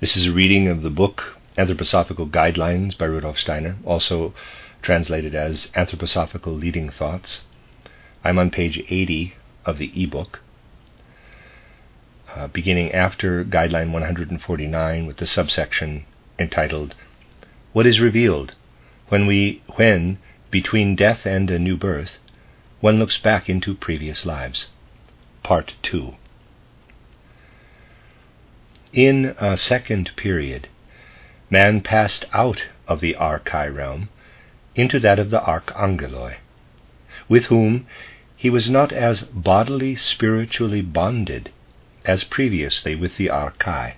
This is a reading of the book Anthroposophical Guidelines by Rudolf Steiner, also translated as Anthroposophical Leading Thoughts. I'm on page 80 of the ebook, uh, beginning after Guideline 149 with the subsection entitled What is Revealed when we when between death and a new birth one looks back into previous lives. Part 2. In a second period, man passed out of the archai realm into that of the archangeloi, with whom he was not as bodily spiritually bonded as previously with the archai.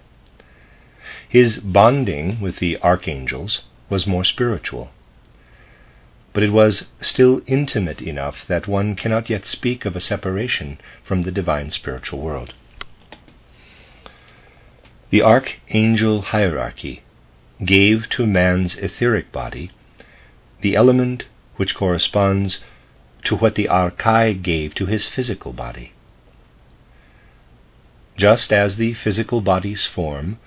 His bonding with the archangels was more spiritual but it was still intimate enough that one cannot yet speak of a separation from the divine spiritual world. The archangel hierarchy gave to man's etheric body the element which corresponds to what the archai gave to his physical body. Just as the physical body's form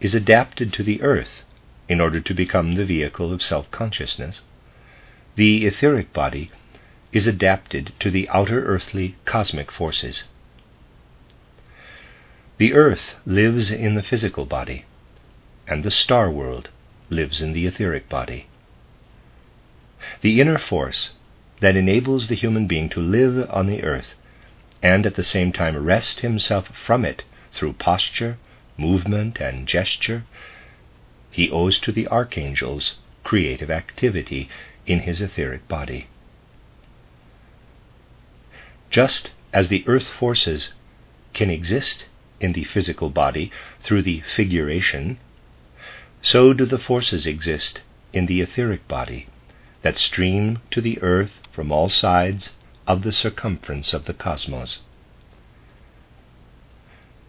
is adapted to the earth in order to become the vehicle of self consciousness, the etheric body is adapted to the outer earthly cosmic forces. The earth lives in the physical body, and the star world lives in the etheric body. The inner force that enables the human being to live on the earth and at the same time wrest himself from it through posture, movement, and gesture, he owes to the archangel's creative activity in his etheric body. Just as the earth forces can exist in the physical body through the figuration, so do the forces exist in the etheric body that stream to the earth from all sides of the circumference of the cosmos.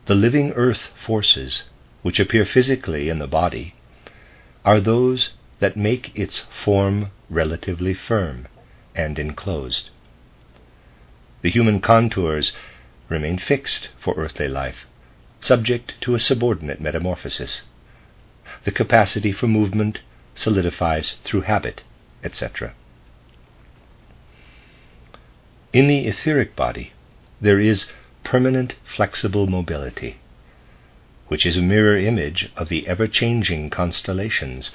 The living earth forces, which appear physically in the body, are those that make its form relatively firm and enclosed. The human contours remain fixed for earthly life, subject to a subordinate metamorphosis. The capacity for movement solidifies through habit, etc. In the etheric body, there is permanent flexible mobility, which is a mirror image of the ever changing constellations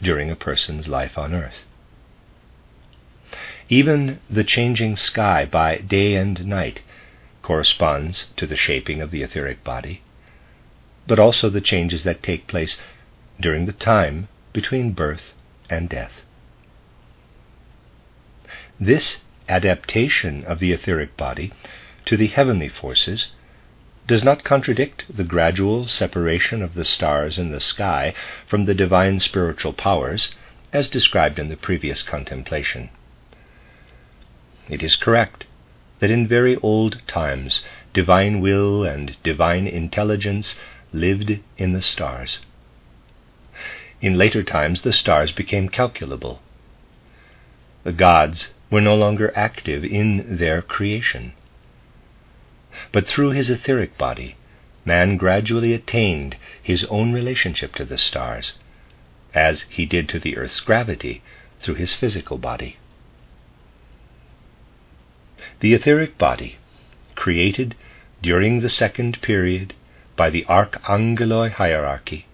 during a person's life on earth. Even the changing sky by day and night corresponds to the shaping of the etheric body, but also the changes that take place during the time between birth and death. This adaptation of the etheric body to the heavenly forces does not contradict the gradual separation of the stars in the sky from the divine spiritual powers, as described in the previous contemplation. It is correct that in very old times divine will and divine intelligence lived in the stars. In later times, the stars became calculable. The gods were no longer active in their creation. But through his etheric body, man gradually attained his own relationship to the stars, as he did to the earth's gravity through his physical body. The etheric body, created during the second period by the archangeloi hierarchy,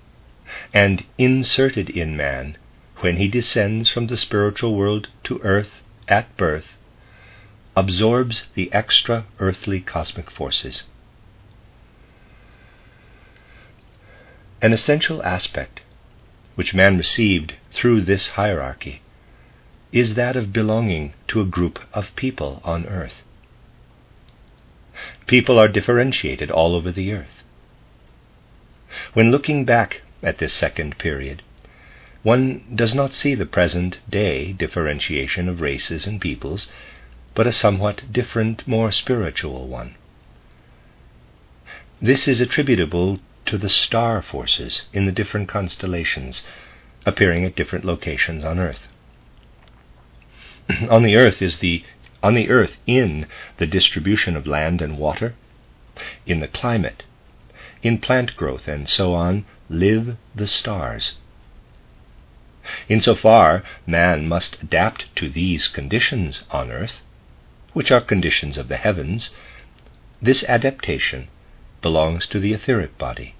and inserted in man when he descends from the spiritual world to earth at birth, absorbs the extra earthly cosmic forces. An essential aspect which man received through this hierarchy is that of belonging to a group of people on earth. People are differentiated all over the earth. When looking back at this second period, one does not see the present day differentiation of races and peoples but a somewhat different, more spiritual one. This is attributable to the star forces in the different constellations appearing at different locations on Earth. on the Earth is the on the Earth in the distribution of land and water, in the climate, in plant growth and so on, live the stars. Insofar, man must adapt to these conditions on earth, which are conditions of the heavens, this adaptation belongs to the etheric body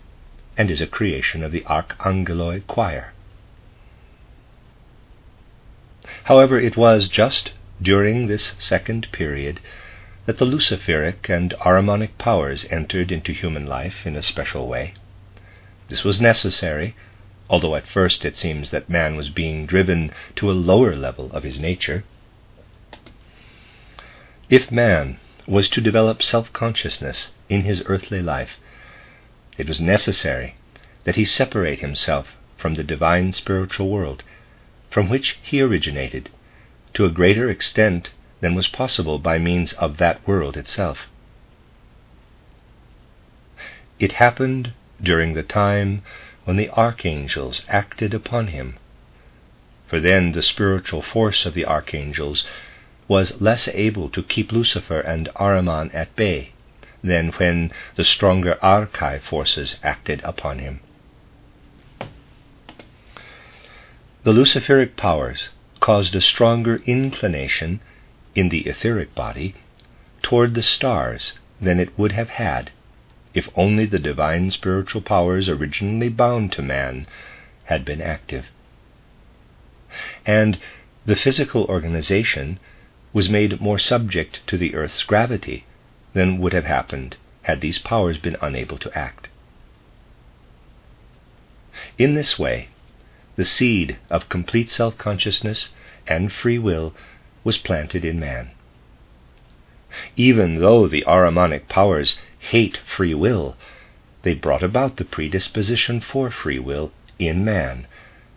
and is a creation of the archangeloi choir. However, it was just during this second period that the Luciferic and Ahrimanic powers entered into human life in a special way. This was necessary, although at first it seems that man was being driven to a lower level of his nature. If man was to develop self consciousness in his earthly life, it was necessary that he separate himself from the divine spiritual world, from which he originated, to a greater extent than was possible by means of that world itself. It happened during the time when the archangels acted upon him, for then the spiritual force of the archangels was less able to keep Lucifer and Ahriman at bay than when the stronger Archai forces acted upon him. The Luciferic powers caused a stronger inclination in the etheric body toward the stars than it would have had if only the divine spiritual powers originally bound to man had been active. And the physical organization was made more subject to the earth's gravity than would have happened had these powers been unable to act. In this way, the seed of complete self consciousness and free will was planted in man. Even though the Ahrimanic powers hate free will, they brought about the predisposition for free will in man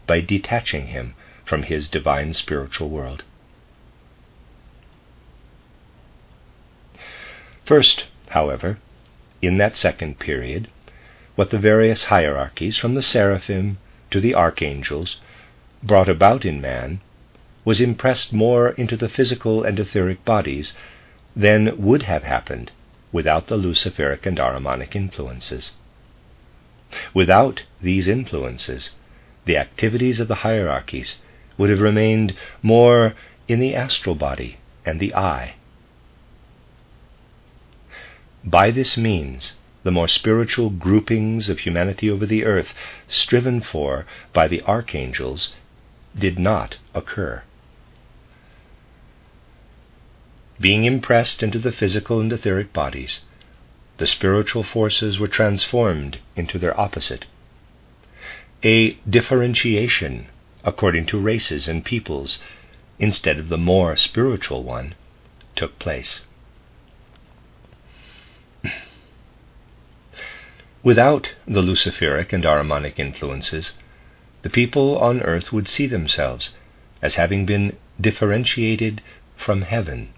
by detaching him from his divine spiritual world. First, however, in that second period, what the various hierarchies, from the seraphim to the archangels, brought about in man was impressed more into the physical and etheric bodies than would have happened without the Luciferic and Ahrimanic influences. Without these influences, the activities of the hierarchies would have remained more in the astral body and the I by this means, the more spiritual groupings of humanity over the earth, striven for by the archangels, did not occur. Being impressed into the physical and etheric bodies, the spiritual forces were transformed into their opposite. A differentiation according to races and peoples, instead of the more spiritual one, took place. Without the Luciferic and Ahrimanic influences, the people on earth would see themselves as having been differentiated from heaven.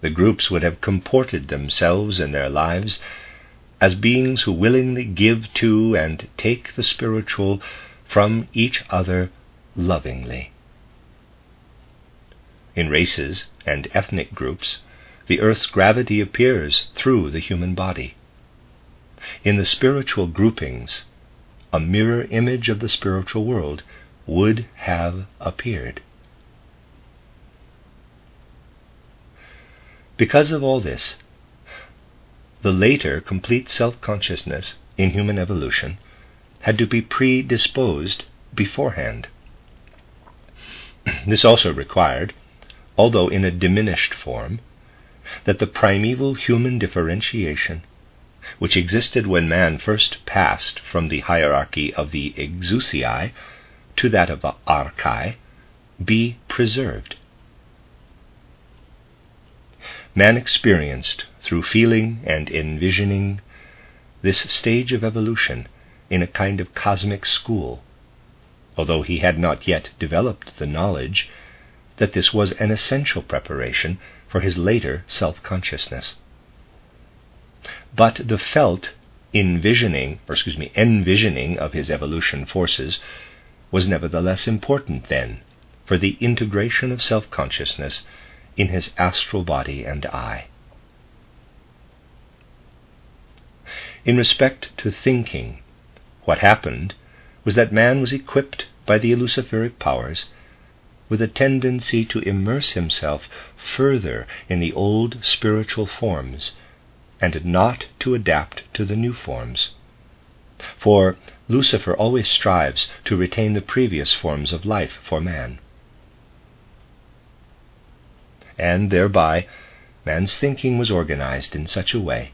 The groups would have comported themselves in their lives as beings who willingly give to and take the spiritual from each other lovingly. In races and ethnic groups, the earth's gravity appears through the human body. In the spiritual groupings, a mirror image of the spiritual world would have appeared. Because of all this, the later complete self consciousness in human evolution had to be predisposed beforehand. This also required, although in a diminished form, that the primeval human differentiation which existed when man first passed from the hierarchy of the exousiae to that of the archai, be preserved. Man experienced, through feeling and envisioning, this stage of evolution in a kind of cosmic school, although he had not yet developed the knowledge that this was an essential preparation for his later self consciousness. But the felt envisioning, or excuse me, envisioning of his evolution forces was nevertheless important then for the integration of self consciousness in his astral body and I. In respect to thinking, what happened was that man was equipped by the luciferic powers with a tendency to immerse himself further in the old spiritual forms and not to adapt to the new forms. For Lucifer always strives to retain the previous forms of life for man. And thereby, man's thinking was organized in such a way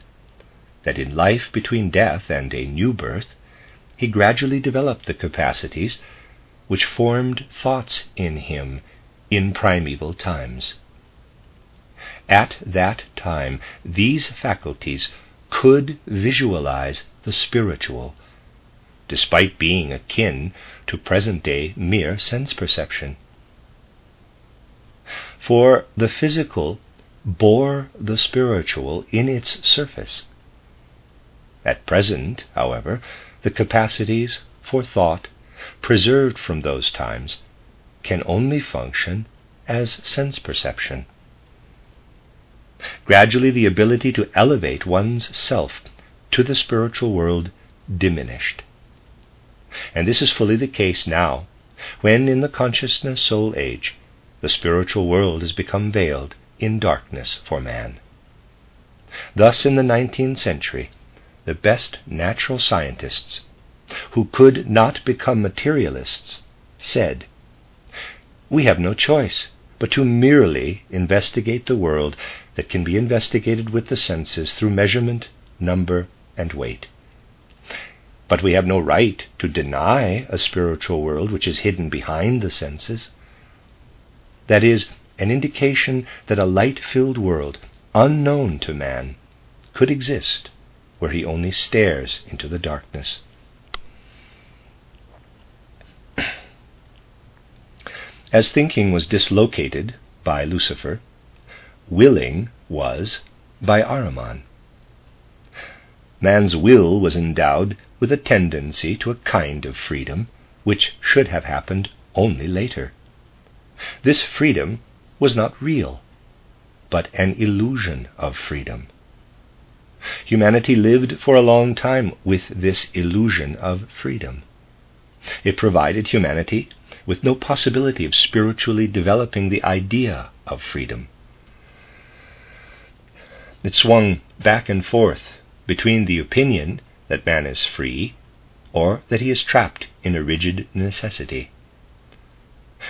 that in life between death and a new birth, he gradually developed the capacities which formed thoughts in him in primeval times. At that time, these faculties could visualize the spiritual, despite being akin to present day mere sense perception. For the physical bore the spiritual in its surface. At present, however, the capacities for thought preserved from those times can only function as sense perception. Gradually, the ability to elevate one's self to the spiritual world diminished. And this is fully the case now, when in the consciousness soul age, the spiritual world has become veiled in darkness for man. Thus, in the 19th century, the best natural scientists, who could not become materialists, said, We have no choice but to merely investigate the world that can be investigated with the senses through measurement, number, and weight. But we have no right to deny a spiritual world which is hidden behind the senses. That is, an indication that a light filled world, unknown to man, could exist where he only stares into the darkness. As thinking was dislocated by Lucifer, willing was by Ahriman. Man's will was endowed with a tendency to a kind of freedom which should have happened only later. This freedom was not real, but an illusion of freedom. Humanity lived for a long time with this illusion of freedom. It provided humanity with no possibility of spiritually developing the idea of freedom. It swung back and forth between the opinion that man is free or that he is trapped in a rigid necessity.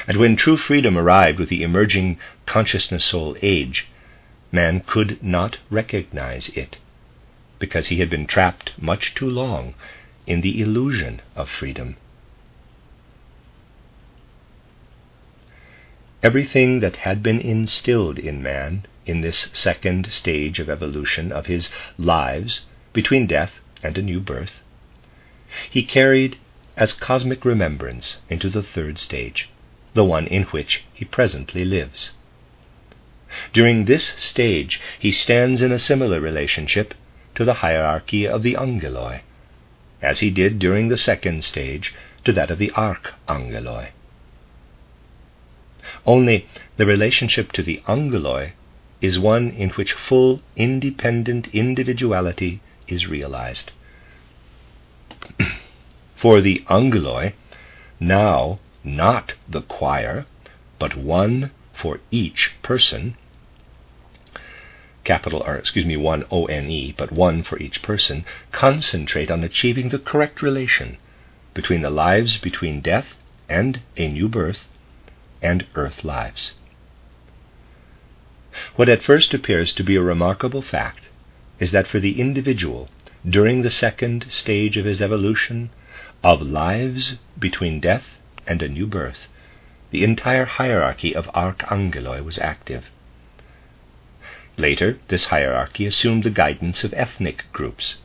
And when true freedom arrived with the emerging consciousness soul age, man could not recognize it, because he had been trapped much too long in the illusion of freedom. Everything that had been instilled in man in this second stage of evolution of his lives between death and a new birth, he carried as cosmic remembrance into the third stage, the one in which he presently lives. During this stage, he stands in a similar relationship to the hierarchy of the angeloi, as he did during the second stage to that of the archangeloi. Only the relationship to the angeloi is one in which full independent individuality is realized. For the angeloi, now not the choir, but one for each person, capital or excuse me, one O N E, but one for each person, concentrate on achieving the correct relation between the lives between death and a new birth and earth lives. What at first appears to be a remarkable fact is that for the individual, during the second stage of his evolution, of lives between death and a new birth, the entire hierarchy of archangeloi was active. Later, this hierarchy assumed the guidance of ethnic groups,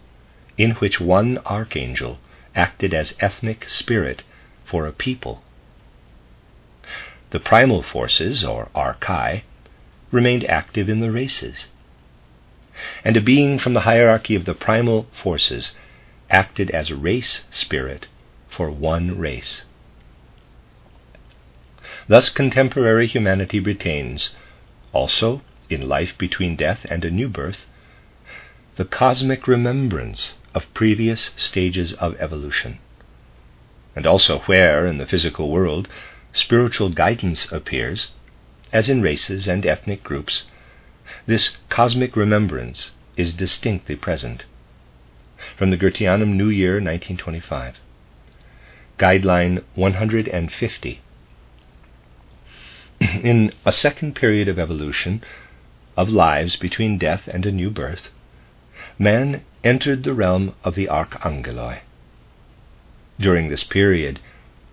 in which one archangel acted as ethnic spirit for a people. The primal forces, or archai, remained active in the races. And a being from the hierarchy of the primal forces acted as race spirit for one race. Thus, contemporary humanity retains, also in life between death and a new birth, the cosmic remembrance of previous stages of evolution, and also where in the physical world spiritual guidance appears, as in races and ethnic groups, this cosmic remembrance is distinctly present. From the Goetheanum New Year 1925. Guideline 150. In a second period of evolution, of lives between death and a new birth, man entered the realm of the archangeloi. During this period,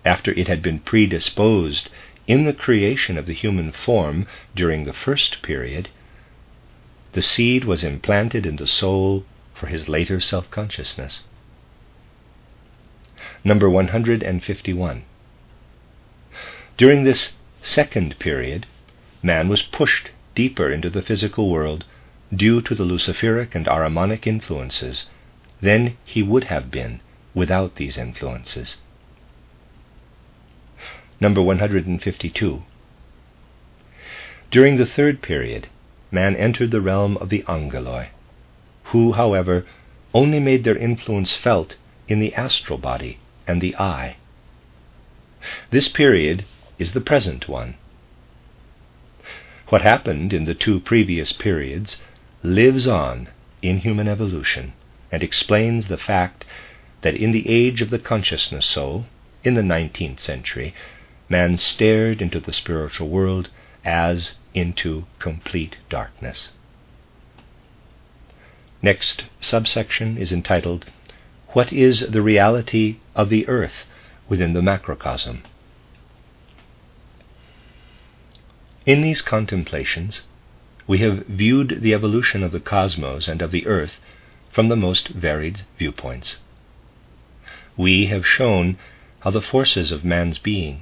after it had been predisposed in the creation of the human form during the first period, the seed was implanted in the soul for his later self consciousness. Number 151. During this second period, man was pushed deeper into the physical world due to the Luciferic and Ahrimanic influences than he would have been without these influences. Number 152. During the third period, man entered the realm of the angeloi, who, however, only made their influence felt in the astral body and the I. This period is the present one. What happened in the two previous periods lives on in human evolution and explains the fact that in the age of the consciousness soul, in the 19th century, man stared into the spiritual world as into complete darkness. Next subsection is entitled, What is the reality of the earth within the macrocosm? In these contemplations, we have viewed the evolution of the cosmos and of the earth from the most varied viewpoints. We have shown how the forces of man's being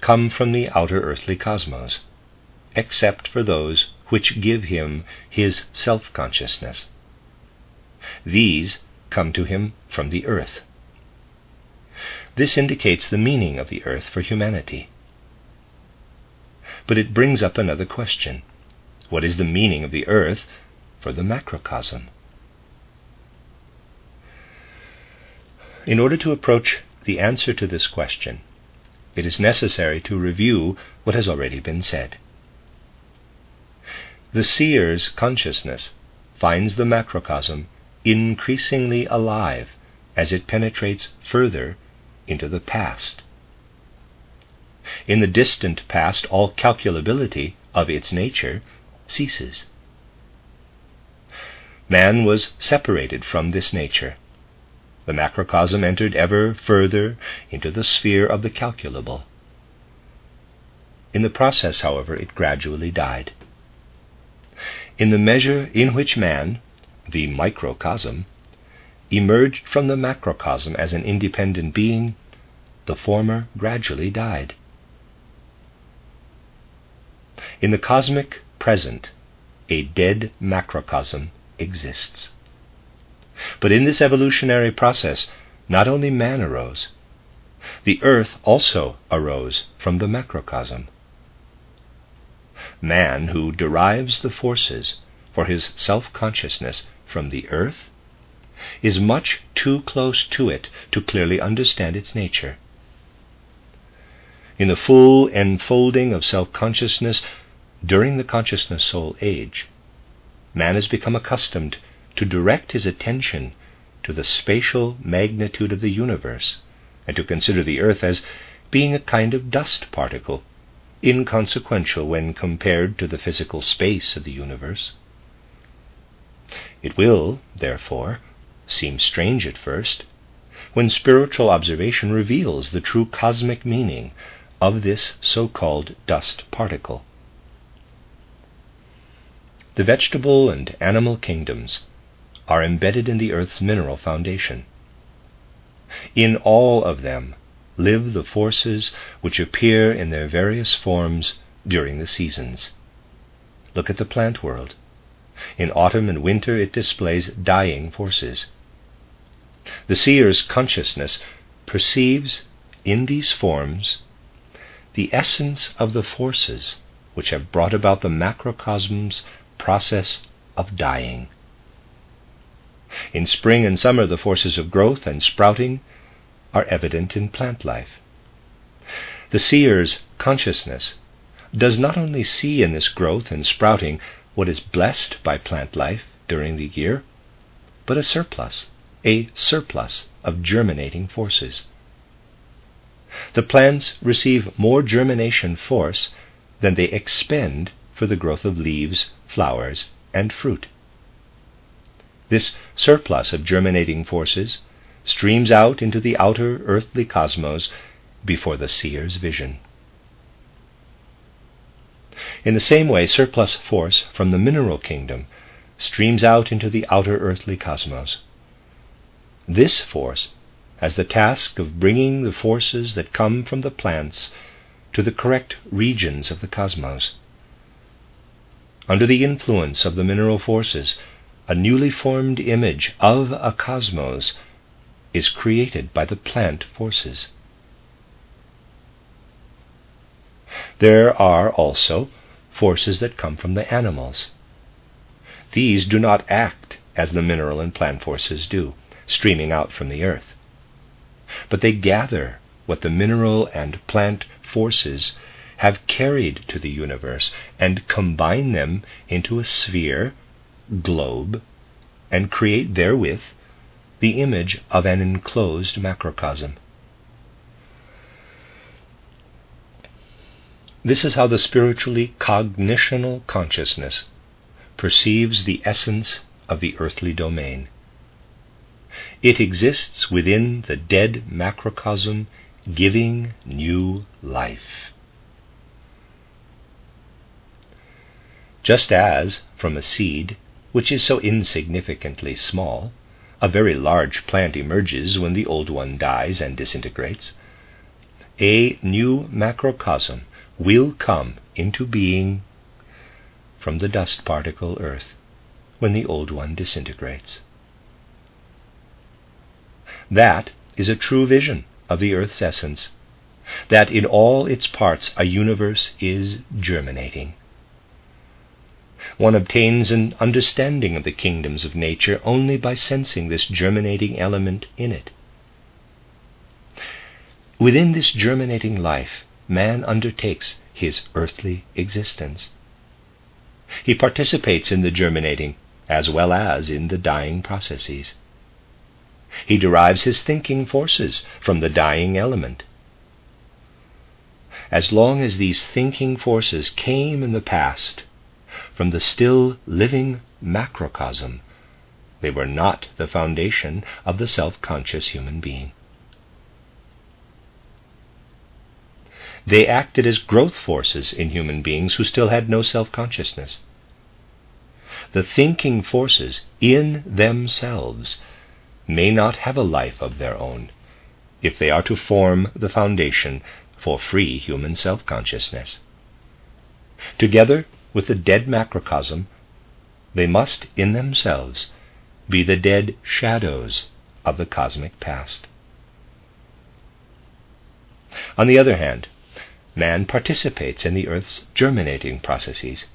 come from the outer earthly cosmos, except for those which give him his self consciousness. These come to him from the earth. This indicates the meaning of the earth for humanity. But it brings up another question What is the meaning of the earth for the macrocosm? In order to approach the answer to this question, it is necessary to review what has already been said. The seer's consciousness finds the macrocosm increasingly alive as it penetrates further into the past. In the distant past, all calculability of its nature ceases. Man was separated from this nature the macrocosm entered ever further into the sphere of the calculable. In the process, however, it gradually died. In the measure in which man, the microcosm, emerged from the macrocosm as an independent being, the former gradually died. In the cosmic present, a dead macrocosm exists. But in this evolutionary process, not only man arose, the earth also arose from the macrocosm. Man, who derives the forces for his self consciousness from the earth, is much too close to it to clearly understand its nature. In the full enfolding of self consciousness during the consciousness soul age, man has become accustomed to direct his attention to the spatial magnitude of the universe, and to consider the earth as being a kind of dust particle, inconsequential when compared to the physical space of the universe. It will, therefore, seem strange at first when spiritual observation reveals the true cosmic meaning of this so called dust particle. The vegetable and animal kingdoms are embedded in the earth's mineral foundation. In all of them live the forces which appear in their various forms during the seasons. Look at the plant world. In autumn and winter it displays dying forces. The seer's consciousness perceives in these forms the essence of the forces which have brought about the macrocosm's process of dying. In spring and summer, the forces of growth and sprouting are evident in plant life. The seer's consciousness does not only see in this growth and sprouting what is blessed by plant life during the year, but a surplus, a surplus of germinating forces. The plants receive more germination force than they expend for the growth of leaves, flowers, and fruit. This surplus of germinating forces streams out into the outer earthly cosmos before the seer's vision. In the same way, surplus force from the mineral kingdom streams out into the outer earthly cosmos. This force has the task of bringing the forces that come from the plants to the correct regions of the cosmos. Under the influence of the mineral forces, a newly formed image of a cosmos is created by the plant forces. There are also forces that come from the animals. These do not act as the mineral and plant forces do, streaming out from the earth. But they gather what the mineral and plant forces have carried to the universe and combine them into a sphere, globe, and create therewith the image of an enclosed macrocosm. This is how the spiritually cognitional consciousness perceives the essence of the earthly domain. It exists within the dead macrocosm, giving new life. Just as from a seed, which is so insignificantly small, a very large plant emerges when the old one dies and disintegrates, a new macrocosm will come into being from the dust particle earth when the old one disintegrates. That is a true vision of the earth's essence, that in all its parts a universe is germinating. One obtains an understanding of the kingdoms of nature only by sensing this germinating element in it. Within this germinating life, man undertakes his earthly existence. He participates in the germinating as well as in the dying processes. He derives his thinking forces from the dying element. As long as these thinking forces came in the past from the still living macrocosm, they were not the foundation of the self conscious human being. They acted as growth forces in human beings who still had no self consciousness. The thinking forces in themselves may not have a life of their own if they are to form the foundation for free human self consciousness. Together with the dead macrocosm, they must in themselves be the dead shadows of the cosmic past. On the other hand, man participates in the earth's germinating processes.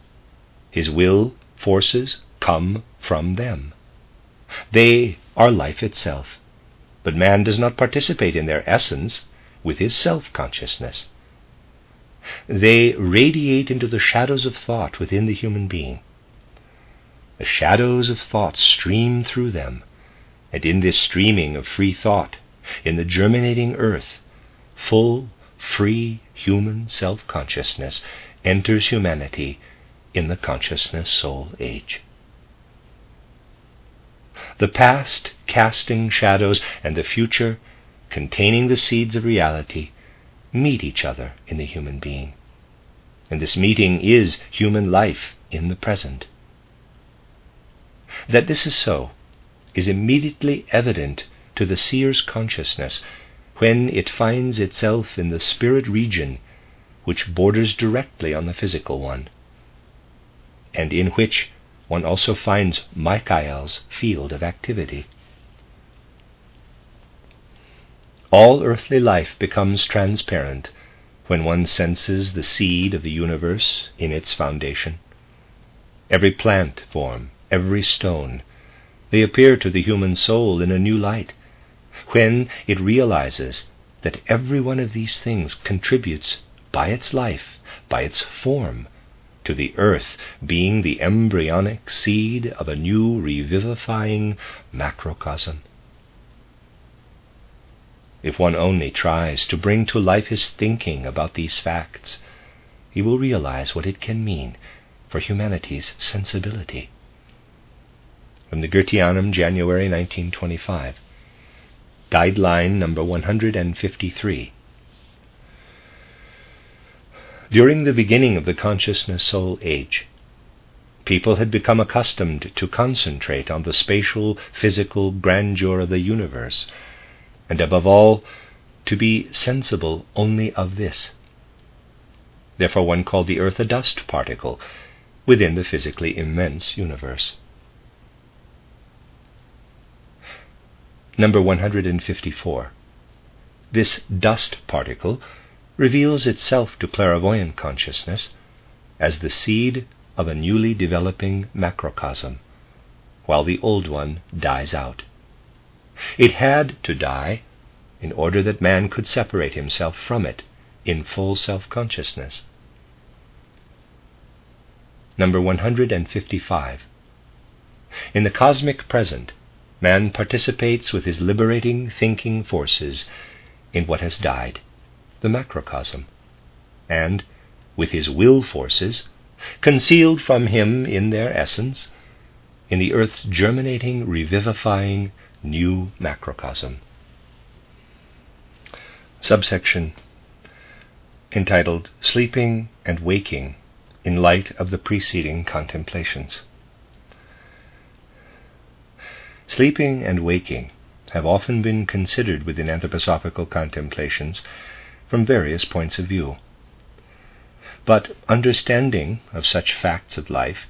His will forces come from them. They are life itself, but man does not participate in their essence with his self consciousness. They radiate into the shadows of thought within the human being. The shadows of thought stream through them, and in this streaming of free thought, in the germinating earth, full free human self consciousness enters humanity in the consciousness soul age. The past casting shadows and the future containing the seeds of reality meet each other in the human being. And this meeting is human life in the present. That this is so is immediately evident to the seer's consciousness when it finds itself in the spirit region which borders directly on the physical one, and in which one also finds Michael's field of activity. All earthly life becomes transparent when one senses the seed of the universe in its foundation. Every plant form, every stone, They appear to the human soul in a new light when it realizes that every one of these things contributes by its life, by its form, to the earth being the embryonic seed of a new revivifying macrocosm. If one only tries to bring to life his thinking about these facts, he will realize what it can mean for humanity's sensibility. From the Goetheanum, January 1925. Guideline number 153. During the beginning of the consciousness soul age, people had become accustomed to concentrate on the spatial, physical grandeur of the universe, and above all, to be sensible only of this. Therefore, one called the earth a dust particle within the physically immense universe. Number 154. This dust particle reveals itself to clairvoyant consciousness as the seed of a newly developing macrocosm, while the old one dies out. It had to die in order that man could separate himself from it in full self consciousness. Number 155. In the cosmic present, man participates with his liberating thinking forces in what has died the macrocosm, and, with his will forces, concealed from him in their essence, in the earth's germinating, revivifying new macrocosm. Subsection entitled Sleeping and Waking in Light of the Preceding Contemplations. Sleeping and waking have often been considered within anthroposophical contemplations from various points of view. But understanding of such facts of life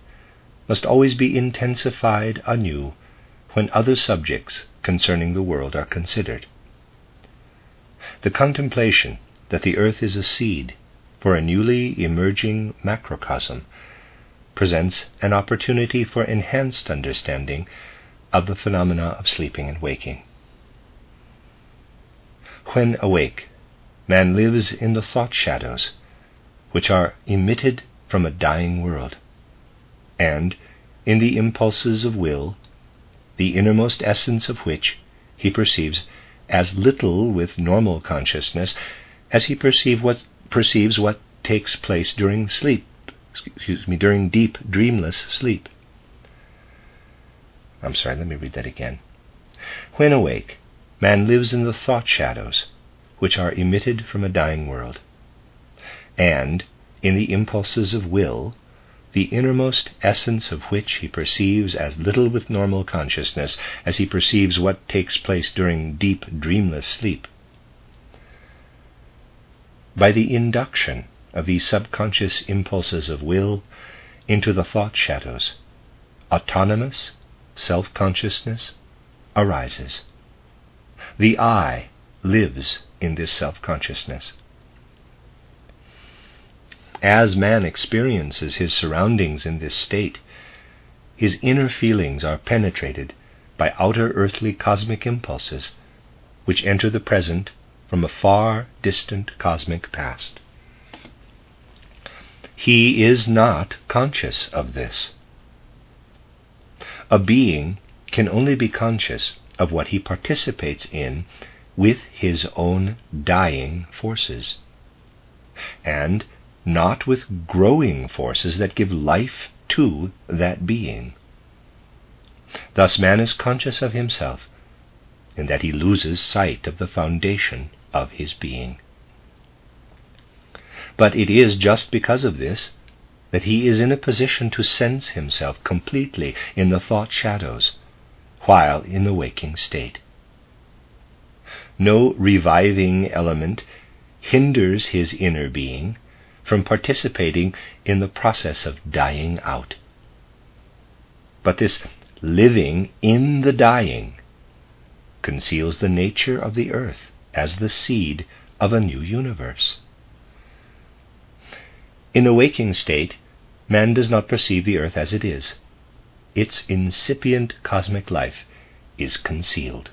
must always be intensified anew when other subjects concerning the world are considered. The contemplation that the earth is a seed for a newly emerging macrocosm presents an opportunity for enhanced understanding of the phenomena of sleeping and waking. When awake, Man lives in the thought shadows, which are emitted from a dying world, and in the impulses of will, the innermost essence of which he perceives as little with normal consciousness as he perceive what, perceives what takes place during sleep, excuse me, during deep, dreamless sleep. I'm sorry, let me read that again. When awake, man lives in the thought shadows, which are emitted from a dying world. And in the impulses of will, the innermost essence of which he perceives as little with normal consciousness as he perceives what takes place during deep, dreamless sleep. By the induction of these subconscious impulses of will into the thought shadows, autonomous self consciousness arises. The I lives in this self consciousness. As man experiences his surroundings in this state, his inner feelings are penetrated by outer earthly cosmic impulses, which enter the present from a far distant cosmic past. He is not conscious of this. A being can only be conscious of what he participates in with his own dying forces, and not with growing forces that give life to that being. Thus, man is conscious of himself in that he loses sight of the foundation of his being. But it is just because of this that he is in a position to sense himself completely in the thought shadows while in the waking state no reviving element hinders his inner being from participating in the process of dying out. But this living in the dying conceals the nature of the earth as the seed of a new universe. In a waking state, man does not perceive the earth as it is. its incipient cosmic life is concealed.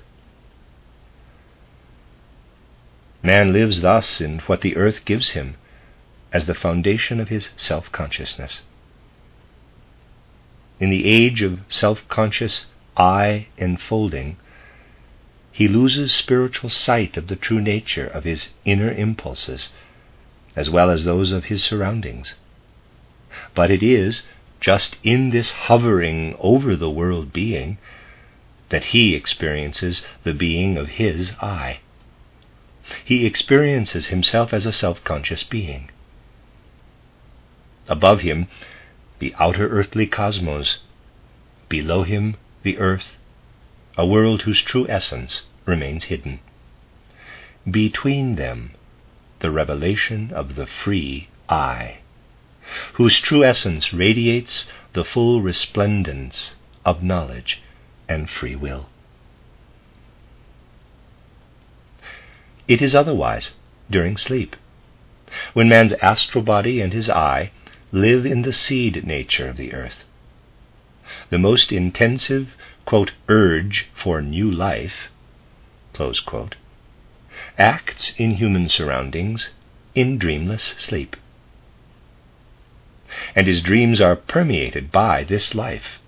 Man lives thus in what the earth gives him as the foundation of his self consciousness. In the age of self conscious I enfolding, he loses spiritual sight of the true nature of his inner impulses, as well as those of his surroundings. But it is just in this hovering over the world being that he experiences the being of his I. He experiences himself as a self conscious being. Above him, the outer earthly cosmos, below him, the earth, a world whose true essence remains hidden. Between them, the revelation of the free I, whose true essence radiates the full resplendence of knowledge and free will. It is otherwise during sleep, when man's astral body and his I live in the seed nature of the earth. The most intensive quote, urge for new life quote, acts in human surroundings in dreamless sleep. And his dreams are permeated by this life,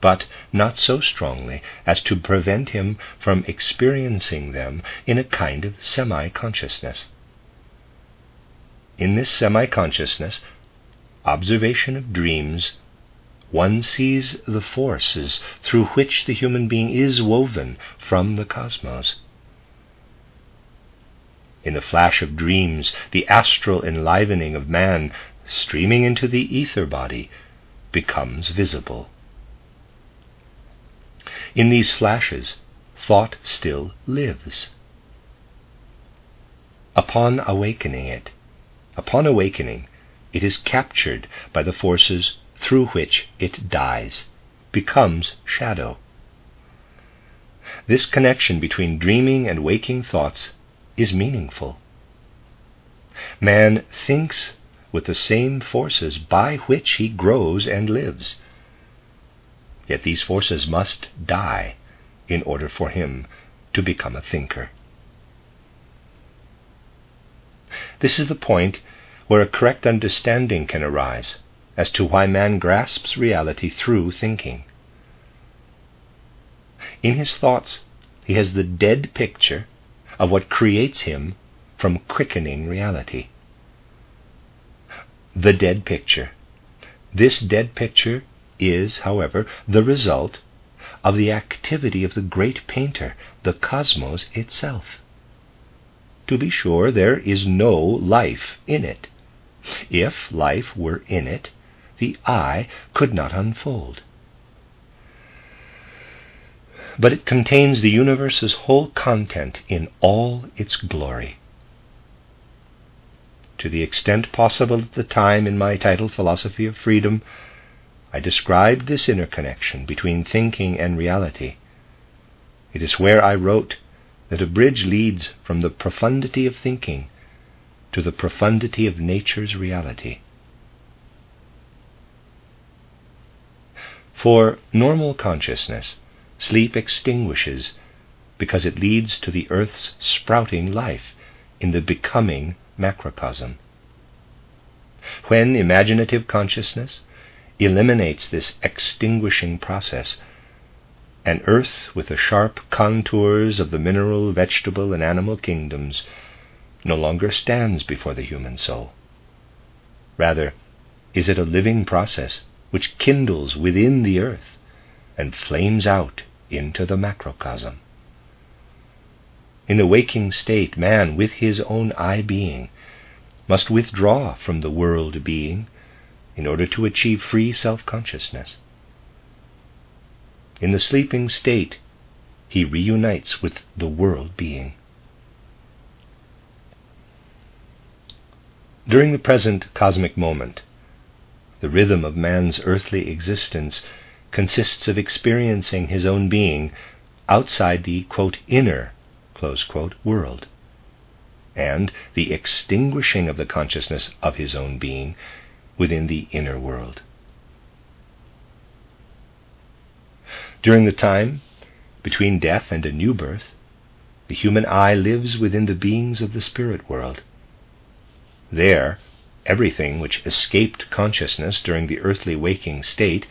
but not so strongly as to prevent him from experiencing them in a kind of semi consciousness. In this semi consciousness, observation of dreams one sees the forces through which the human being is woven from the cosmos. In the flash of dreams, the astral enlivening of man streaming into the ether body becomes visible. In these flashes, thought still lives. Upon awakening it, upon awakening, it is captured by the forces through which it dies, becomes shadow. This connection between dreaming and waking thoughts is meaningful. Man thinks with the same forces by which he grows and lives. Yet these forces must die in order for him to become a thinker. This is the point where a correct understanding can arise as to why man grasps reality through thinking. In his thoughts, he has the dead picture of what creates him from quickening reality. The dead picture. This dead picture is, however, the result of the activity of the great painter, the cosmos itself. To be sure, there is no life in it. If life were in it, the I could not unfold. But it contains the universe's whole content in all its glory. To the extent possible at the time in my title, Philosophy of Freedom, I described this interconnection between thinking and reality. It is where I wrote that a bridge leads from the profundity of thinking to the profundity of nature's reality. For normal consciousness, sleep extinguishes because it leads to the earth's sprouting life in the becoming macrocosm. When imaginative consciousness eliminates this extinguishing process, an earth with the sharp contours of the mineral, vegetable, and animal kingdoms no longer stands before the human soul. Rather, is it a living process which kindles within the earth and flames out into the macrocosm. In the waking state, man, with his own I being, must withdraw from the world being in order to achieve free self consciousness. In the sleeping state, he reunites with the world being. During the present cosmic moment, the rhythm of man's earthly existence consists of experiencing his own being outside the quote, inner quote, world, and the extinguishing of the consciousness of his own being within the inner world. During the time between death and a new birth, the human I lives within the beings of the spirit world. There, everything which escaped consciousness during the earthly waking state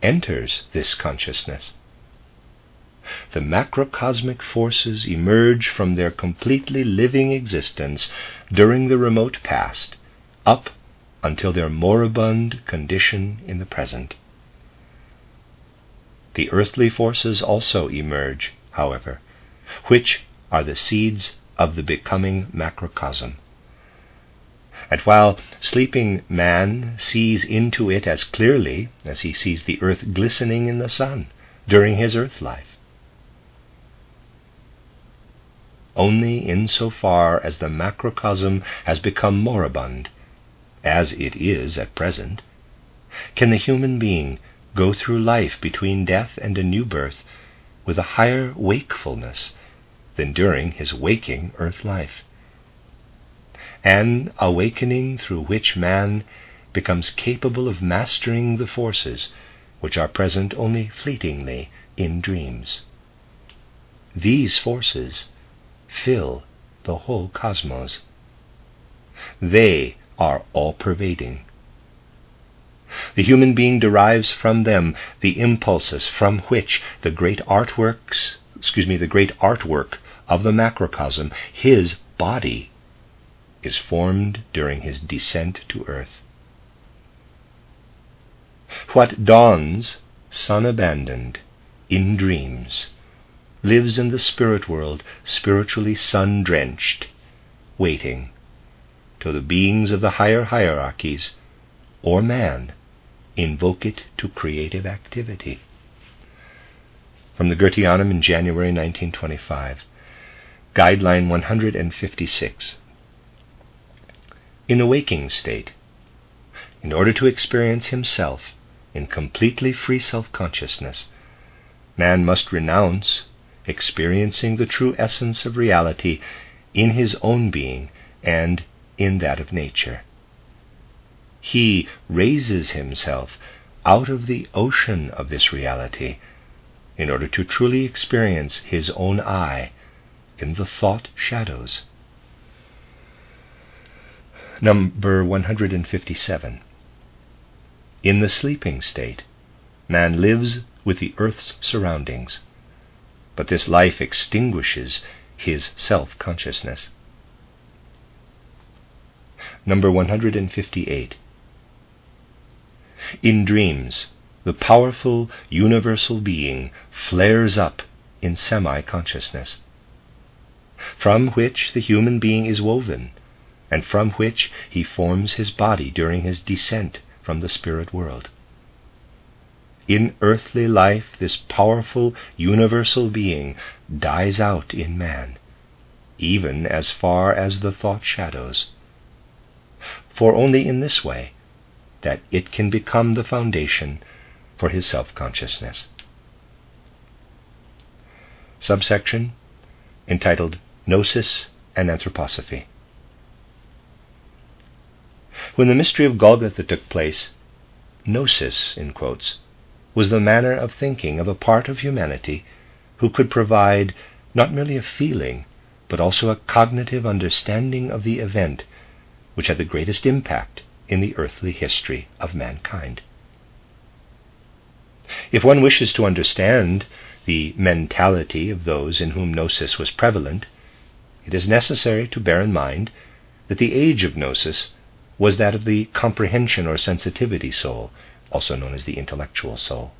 enters this consciousness. The macrocosmic forces emerge from their completely living existence during the remote past up until their moribund condition in the present. The earthly forces also emerge, however, which are the seeds of the becoming macrocosm. And while sleeping man sees into it as clearly as he sees the earth glistening in the sun during his earth life, only in so far as the macrocosm has become moribund, as it is at present, can the human being go through life between death and a new birth with a higher wakefulness than during his waking earth life. An awakening through which man becomes capable of mastering the forces which are present only fleetingly in dreams. These forces fill the whole cosmos. They are all pervading. The human being derives from them the impulses from which the great artworks, excuse me, the great artwork of the macrocosm, his body, is formed during his descent to earth. What dawns, sun abandoned, in dreams, lives in the spirit world, spiritually sun drenched, waiting till the beings of the higher hierarchies, or man, invoke it to creative activity. From the Goetheanum in January 1925, Guideline 156. In the waking state, in order to experience himself in completely free self consciousness, man must renounce experiencing the true essence of reality in his own being and in that of nature. He raises himself out of the ocean of this reality in order to truly experience his own I in the thought shadows. Number 157. In the sleeping state, man lives with the earth's surroundings but this life extinguishes his self consciousness. Number 158. In dreams, the powerful universal being flares up in semi consciousness, from which the human being is woven, and from which he forms his body during his descent from the spirit world. In earthly life, this powerful universal being dies out in man, even as far as the thought shadows. For only in this way that it can become the foundation for his self consciousness. Subsection entitled Gnosis and Anthroposophy. When the mystery of Golgotha took place, gnosis, in quotes, was the manner of thinking of a part of humanity who could provide not merely a feeling, but also a cognitive understanding of the event which had the greatest impact in the earthly history of mankind. If one wishes to understand the mentality of those in whom gnosis was prevalent, it is necessary to bear in mind that the age of gnosis was that of the comprehension or sensitivity soul, also known as the intellectual soul.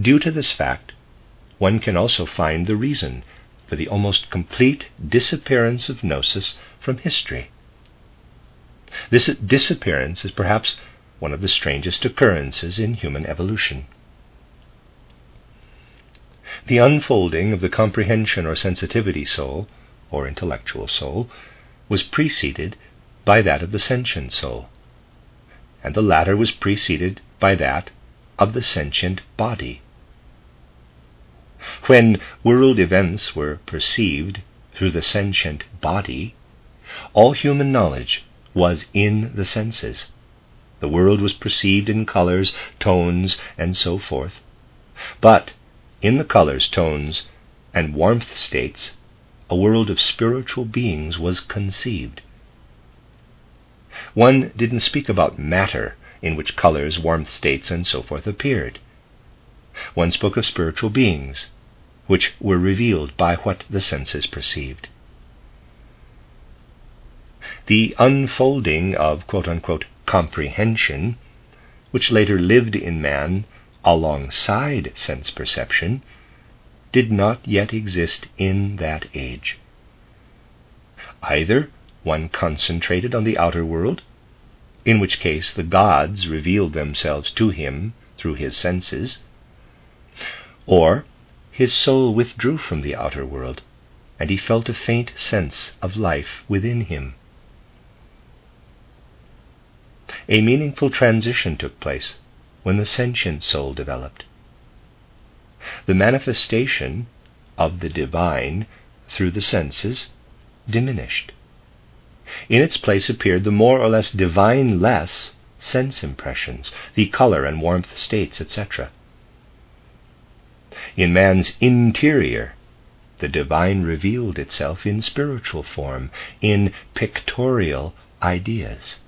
Due to this fact, one can also find the reason for the almost complete disappearance of gnosis from history. This disappearance is perhaps one of the strangest occurrences in human evolution. The unfolding of the comprehension or sensitivity soul, or intellectual soul, was preceded by that of the sentient soul and the latter was preceded by that of the sentient body. When world events were perceived through the sentient body, all human knowledge was in the senses. The world was perceived in colors, tones, and so forth, But in the colors, tones, and warmth states, a world of spiritual beings was conceived. One didn't speak about matter in which colors, warmth states, and so forth appeared. One spoke of spiritual beings, which were revealed by what the senses perceived. The unfolding of quote unquote comprehension, which later lived in man alongside sense perception, did not yet exist in that age. Either one concentrated on the outer world, in which case the gods revealed themselves to him through his senses, or his soul withdrew from the outer world, and he felt a faint sense of life within him. A meaningful transition took place when the sentient soul developed. The manifestation of the divine through the senses diminished. In its place appeared the more or less divine less sense impressions, the color and warmth states, etc. In man's interior, the divine revealed itself in spiritual form, in pictorial ideas.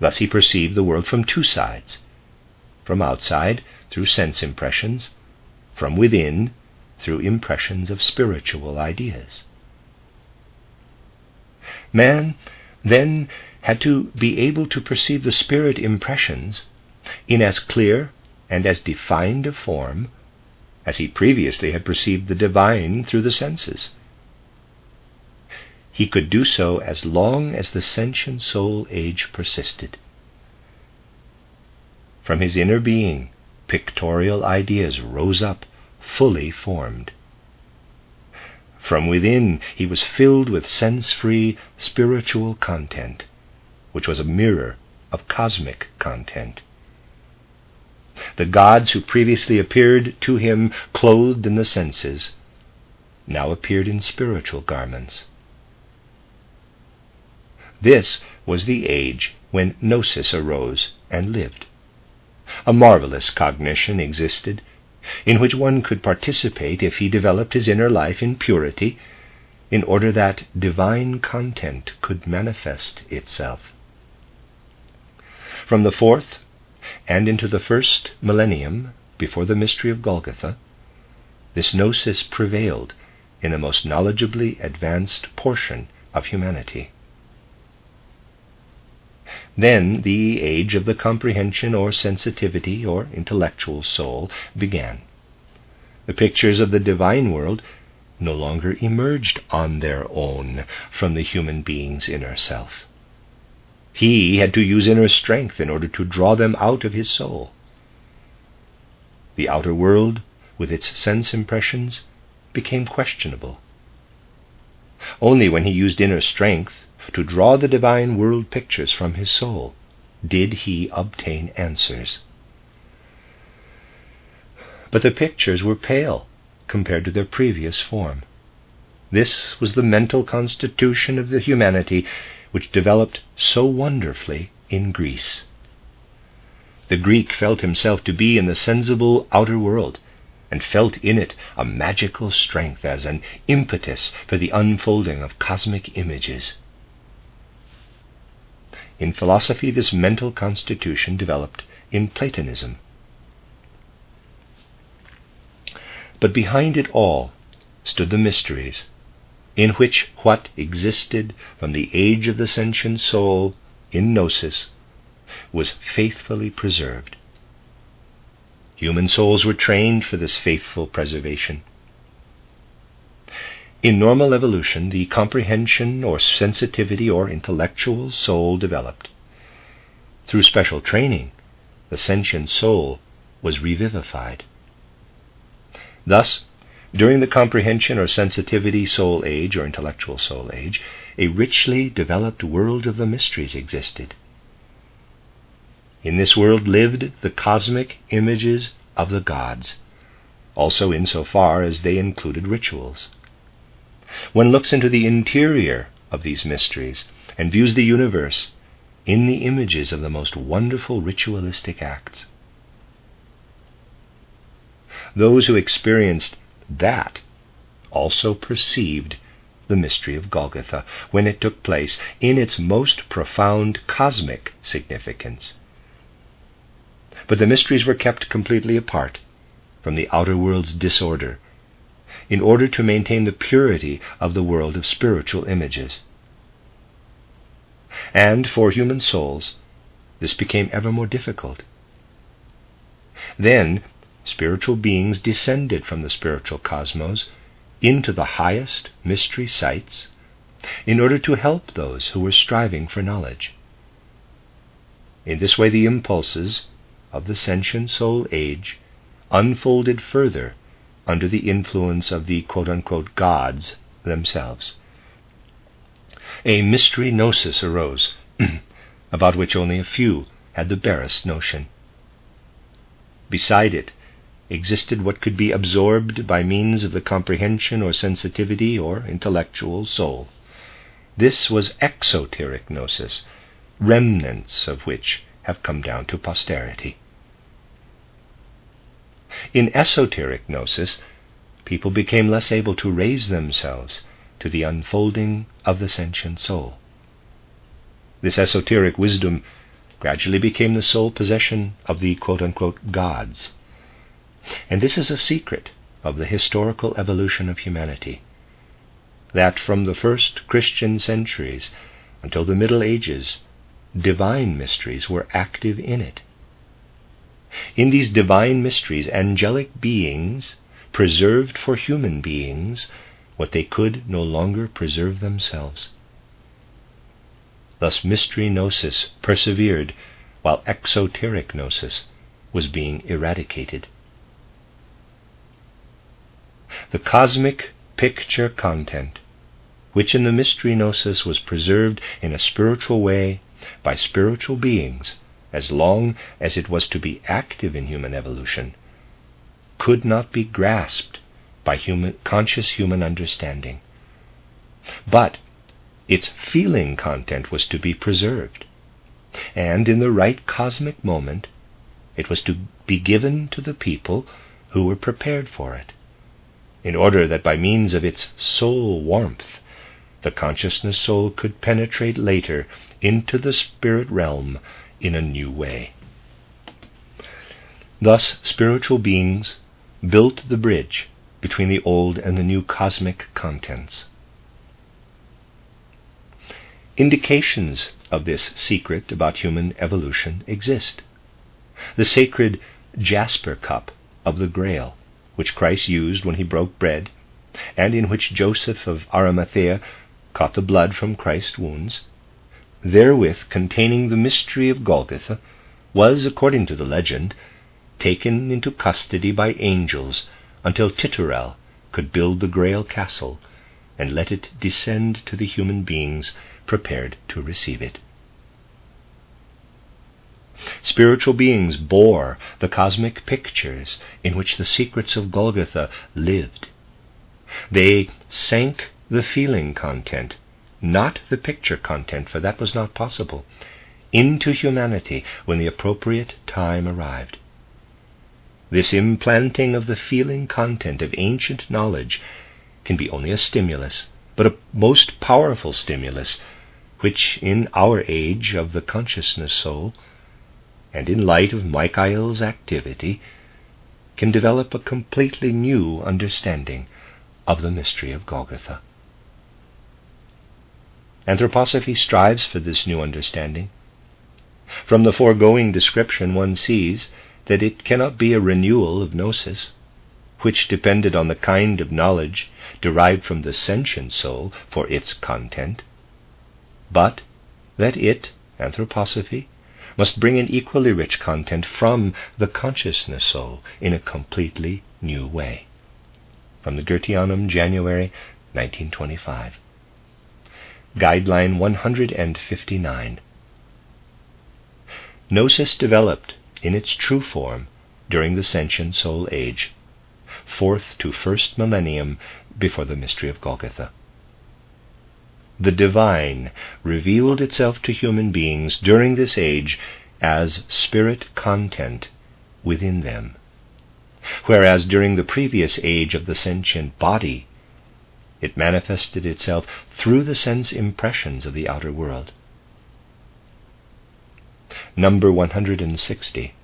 Thus he perceived the world from two sides from outside through sense impressions, from within through impressions of spiritual ideas. Man then had to be able to perceive the spirit impressions in as clear and as defined a form as he previously had perceived the divine through the senses. He could do so as long as the sentient soul age persisted. From his inner being, pictorial ideas rose up, fully formed. From within, he was filled with sense free spiritual content, which was a mirror of cosmic content. The gods who previously appeared to him clothed in the senses now appeared in spiritual garments. This was the age when Gnosis arose and lived. A marvelous cognition existed in which one could participate if he developed his inner life in purity in order that divine content could manifest itself. From the fourth and into the first millennium before the mystery of Golgotha, this gnosis prevailed in a most knowledgeably advanced portion of humanity. Then the age of the comprehension or sensitivity or intellectual soul began. The pictures of the divine world no longer emerged on their own from the human being's inner self. He had to use inner strength in order to draw them out of his soul. The outer world, with its sense impressions, became questionable. Only when he used inner strength to draw the divine world pictures from his soul did he obtain answers. But the pictures were pale compared to their previous form. This was the mental constitution of the humanity which developed so wonderfully in Greece. The Greek felt himself to be in the sensible outer world, and felt in it a magical strength as an impetus for the unfolding of cosmic images. In philosophy, this mental constitution developed in Platonism. But behind it all stood the mysteries in which what existed from the age of the sentient soul in Gnosis was faithfully preserved. Human souls were trained for this faithful preservation. In normal evolution, the comprehension or sensitivity or intellectual soul developed. Through special training, the sentient soul was revivified. Thus, during the comprehension or sensitivity soul age or intellectual soul age, a richly developed world of the mysteries existed. In this world lived the cosmic images of the gods, also insofar as they included rituals. One looks into the interior of these mysteries and views the universe in the images of the most wonderful ritualistic acts. those who experienced that also perceived the mystery of Golgotha when it took place in its most profound cosmic significance. But the mysteries were kept completely apart from the outer world's disorder in order to maintain the purity of the world of spiritual images. And for human souls, this became ever more difficult. Then, spiritual beings descended from the spiritual cosmos into the highest mystery sites in order to help those who were striving for knowledge. In this way, the impulses of the sentient soul age unfolded further under the influence of the quote unquote gods themselves. A mystery gnosis arose, about which only a few had the barest notion. Beside it, existed what could be absorbed by means of the comprehension or sensitivity or intellectual soul. This was exoteric gnosis, remnants of which have come down to posterity. In esoteric gnosis, people became less able to raise themselves to the unfolding of the sentient soul. This esoteric wisdom gradually became the sole possession of the quote unquote gods. And this is a secret of the historical evolution of humanity. That from the first Christian centuries until the Middle Ages, divine mysteries were active in it. In these divine mysteries, angelic beings preserved for human beings what they could no longer preserve themselves. Thus, mystery gnosis persevered while exoteric gnosis was being eradicated. The cosmic picture content, which in the mystery gnosis was preserved in a spiritual way by spiritual beings as long as it was to be active in human evolution, could not be grasped by human, conscious human understanding. But its feeling content was to be preserved, and in the right cosmic moment, it was to be given to the people who were prepared for it in order that by means of its soul warmth, the consciousness soul could penetrate later into the spirit realm in a new way. Thus, spiritual beings built the bridge between the old and the new cosmic contents. Indications of this secret about human evolution exist. The sacred jasper cup of the Grail which Christ used when he broke bread, and in which Joseph of Arimathea caught the blood from Christ's wounds, therewith containing the mystery of Golgotha, was, according to the legend, taken into custody by angels until Titurel could build the Grail castle and let it descend to the human beings prepared to receive it. Spiritual beings bore the cosmic pictures in which the secrets of Golgotha lived. They sank the feeling content, not the picture content, for that was not possible, into humanity when the appropriate time arrived. This implanting of the feeling content of ancient knowledge can be only a stimulus, but a most powerful stimulus, which in our age of the consciousness soul and in light of Michael's activity, can develop a completely new understanding of the mystery of Golgotha. Anthroposophy strives for this new understanding. From the foregoing description, one sees that it cannot be a renewal of gnosis, which depended on the kind of knowledge derived from the sentient soul for its content, but that it, anthroposophy, must bring an equally rich content from the consciousness soul in a completely new way. From the Goetheanum, January 1925. Guideline 159. Gnosis developed in its true form during the sentient soul age, fourth to first millennium before the mystery of Golgotha the divine revealed itself to human beings during this age as spirit content within them. whereas during the previous age of the sentient body, it manifested itself through the sense impressions of the outer world. Number 160.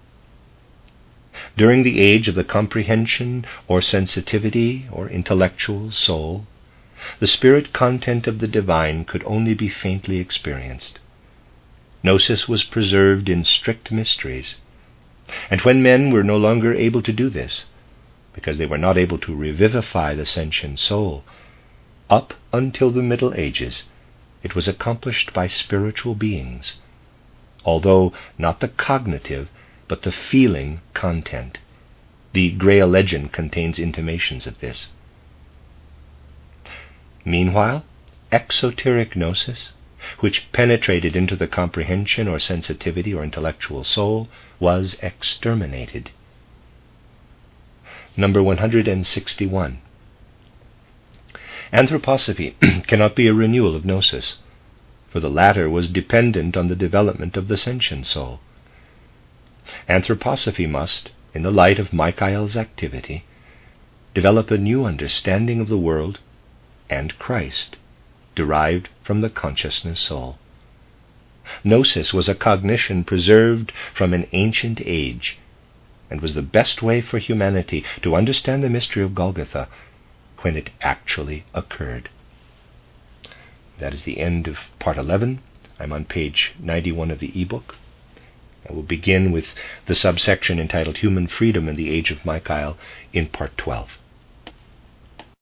During the age of the comprehension or sensitivity or intellectual soul, the spirit content of the divine could only be faintly experienced. Gnosis was preserved in strict mysteries. And when men were no longer able to do this, because they were not able to revivify the sentient soul, up until the Middle Ages, it was accomplished by spiritual beings, although not the cognitive, but the feeling content. The Grail legend contains intimations of this. Meanwhile, exoteric gnosis, which penetrated into the comprehension or sensitivity or intellectual soul, was exterminated. Number 161. Anthroposophy cannot be a renewal of gnosis, for the latter was dependent on the development of the sentient soul. Anthroposophy must, in the light of Michael's activity, develop a new understanding of the world and Christ, derived from the consciousness soul. Gnosis was a cognition preserved from an ancient age and was the best way for humanity to understand the mystery of Golgotha when it actually occurred. That is the end of part 11. I'm on page 91 of the ebook. I will begin with the subsection entitled Human Freedom in the Age of Michael in part 12.